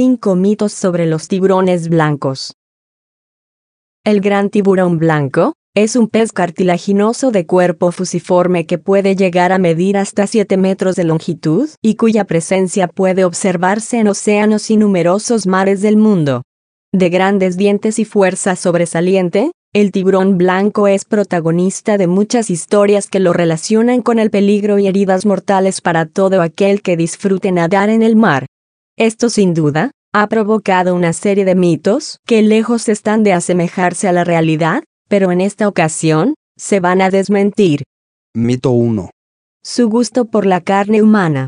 5 mitos sobre los tiburones blancos. El gran tiburón blanco es un pez cartilaginoso de cuerpo fusiforme que puede llegar a medir hasta 7 metros de longitud y cuya presencia puede observarse en océanos y numerosos mares del mundo. De grandes dientes y fuerza sobresaliente, el tiburón blanco es protagonista de muchas historias que lo relacionan con el peligro y heridas mortales para todo aquel que disfrute nadar en el mar. Esto sin duda, ha provocado una serie de mitos que lejos están de asemejarse a la realidad, pero en esta ocasión, se van a desmentir. Mito 1. Su gusto por la carne humana.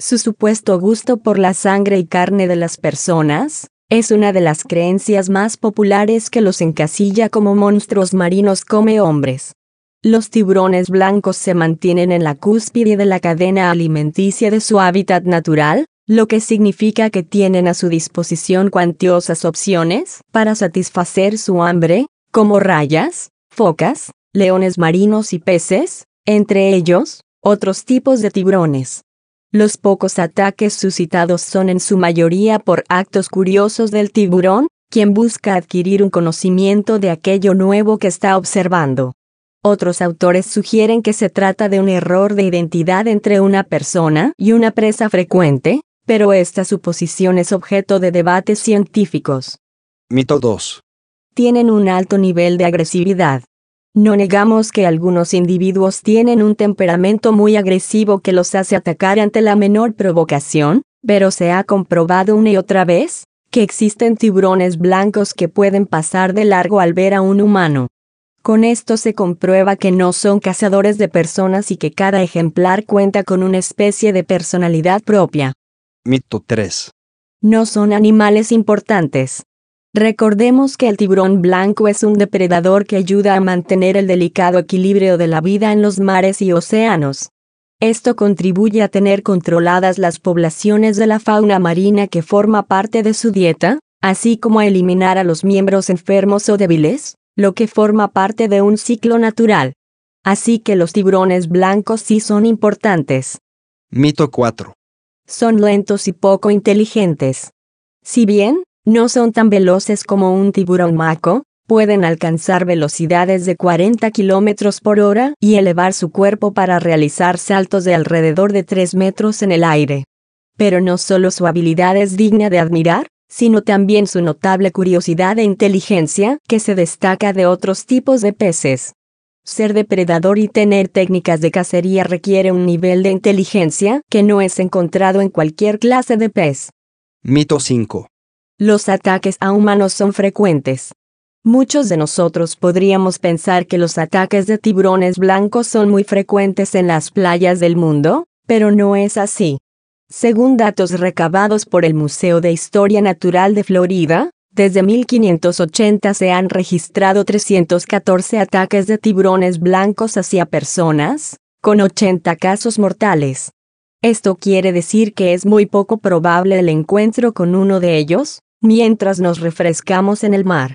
Su supuesto gusto por la sangre y carne de las personas, es una de las creencias más populares que los encasilla como monstruos marinos come hombres. Los tiburones blancos se mantienen en la cúspide de la cadena alimenticia de su hábitat natural, lo que significa que tienen a su disposición cuantiosas opciones para satisfacer su hambre, como rayas, focas, leones marinos y peces, entre ellos, otros tipos de tiburones. Los pocos ataques suscitados son en su mayoría por actos curiosos del tiburón, quien busca adquirir un conocimiento de aquello nuevo que está observando. Otros autores sugieren que se trata de un error de identidad entre una persona y una presa frecuente, pero esta suposición es objeto de debates científicos. Mito 2. Tienen un alto nivel de agresividad. No negamos que algunos individuos tienen un temperamento muy agresivo que los hace atacar ante la menor provocación, pero se ha comprobado una y otra vez que existen tiburones blancos que pueden pasar de largo al ver a un humano. Con esto se comprueba que no son cazadores de personas y que cada ejemplar cuenta con una especie de personalidad propia. Mito 3. No son animales importantes. Recordemos que el tiburón blanco es un depredador que ayuda a mantener el delicado equilibrio de la vida en los mares y océanos. Esto contribuye a tener controladas las poblaciones de la fauna marina que forma parte de su dieta, así como a eliminar a los miembros enfermos o débiles, lo que forma parte de un ciclo natural. Así que los tiburones blancos sí son importantes. Mito 4. Son lentos y poco inteligentes. Si bien, no son tan veloces como un tiburón maco, pueden alcanzar velocidades de 40 km por hora y elevar su cuerpo para realizar saltos de alrededor de 3 metros en el aire. Pero no solo su habilidad es digna de admirar, sino también su notable curiosidad e inteligencia, que se destaca de otros tipos de peces. Ser depredador y tener técnicas de cacería requiere un nivel de inteligencia que no es encontrado en cualquier clase de pez. Mito 5. Los ataques a humanos son frecuentes. Muchos de nosotros podríamos pensar que los ataques de tiburones blancos son muy frecuentes en las playas del mundo, pero no es así. Según datos recabados por el Museo de Historia Natural de Florida, desde 1580 se han registrado 314 ataques de tiburones blancos hacia personas, con 80 casos mortales. Esto quiere decir que es muy poco probable el encuentro con uno de ellos, mientras nos refrescamos en el mar.